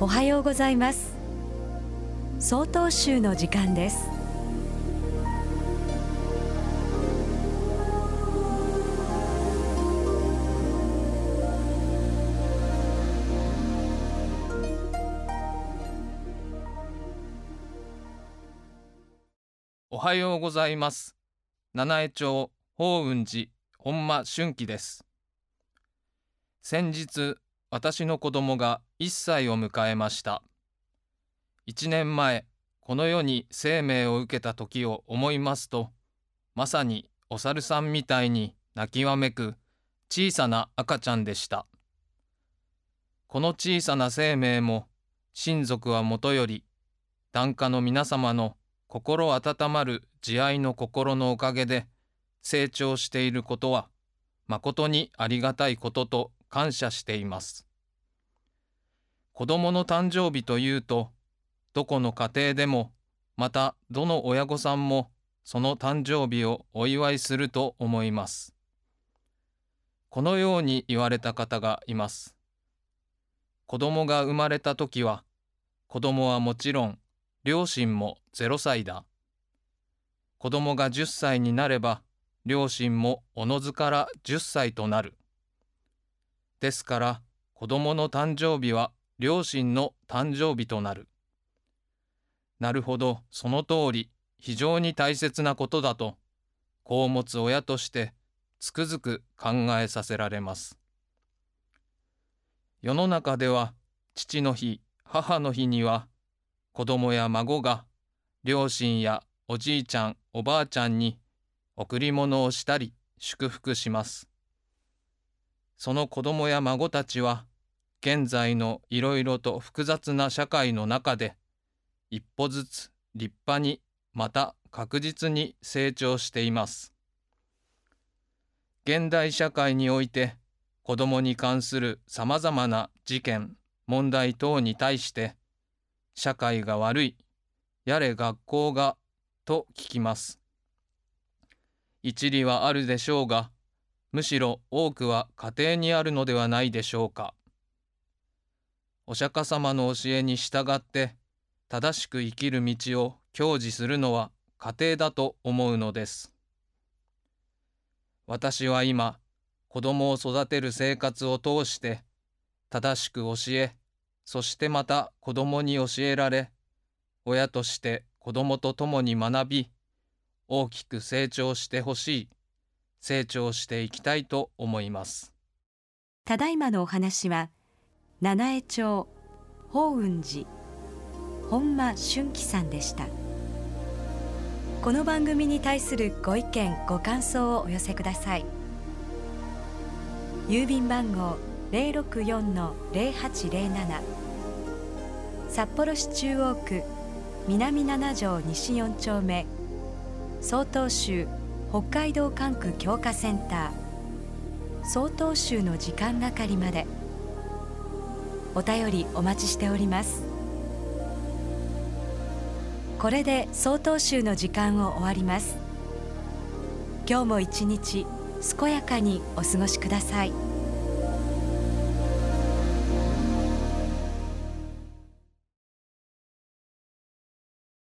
おはようございます。総統集の時間です。おはようございます。七重町法雲寺本間春樹です。先日私の子供が1歳を迎えました。1年前この世に生命を受けた時を思いますとまさにお猿さんみたいに泣きわめく小さな赤ちゃんでした。この小さな生命も親族はもとより檀家の皆様の心温まる慈愛の心のおかげで成長していることは誠にありがたいことと感謝しています。子供の誕生日というと、どこの家庭でも、またどの親御さんもその誕生日をお祝いすると思います。このように言われた方がいます。子供が生まれた時は、子供はもちろん、両親も0歳だ。子供が10歳になれば、両親もおのずから10歳となる。ですから子供の誕生日は両親の誕生日となる。なるほど、その通り、非常に大切なことだと、子を持つ親としてつくづく考えさせられます。世の中では、父の日、母の日には、子供や孫が両親やおじいちゃん、おばあちゃんに贈り物をしたり祝福します。その子供や孫たちは、現在のいろいろと複雑な社会の中で、一歩ずつ立派にまた確実に成長しています。現代社会において、子供に関するさまざまな事件、問題等に対して、社会が悪い、やれ学校が、と聞きます。一理はあるでしょうが、むしろ多くは家庭にあるのではないでしょうか。お釈迦様の教えに従って正しく生きる道を享受するのは家庭だと思うのです。私は今、子供を育てる生活を通して正しく教え、そしてまた子供に教えられ、親として子供と共に学び、大きく成長してほしい。成長していきたいと思いますただいまのお話は七重町法雲寺本間俊樹さんでしたこの番組に対するご意見ご感想をお寄せください郵便番号064-0807札幌市中央区南七条西4丁目曹洞州北海道管区強化センター。曹洞州の時間係まで。お便りお待ちしております。これで曹洞州の時間を終わります。今日も一日健やかにお過ごしください。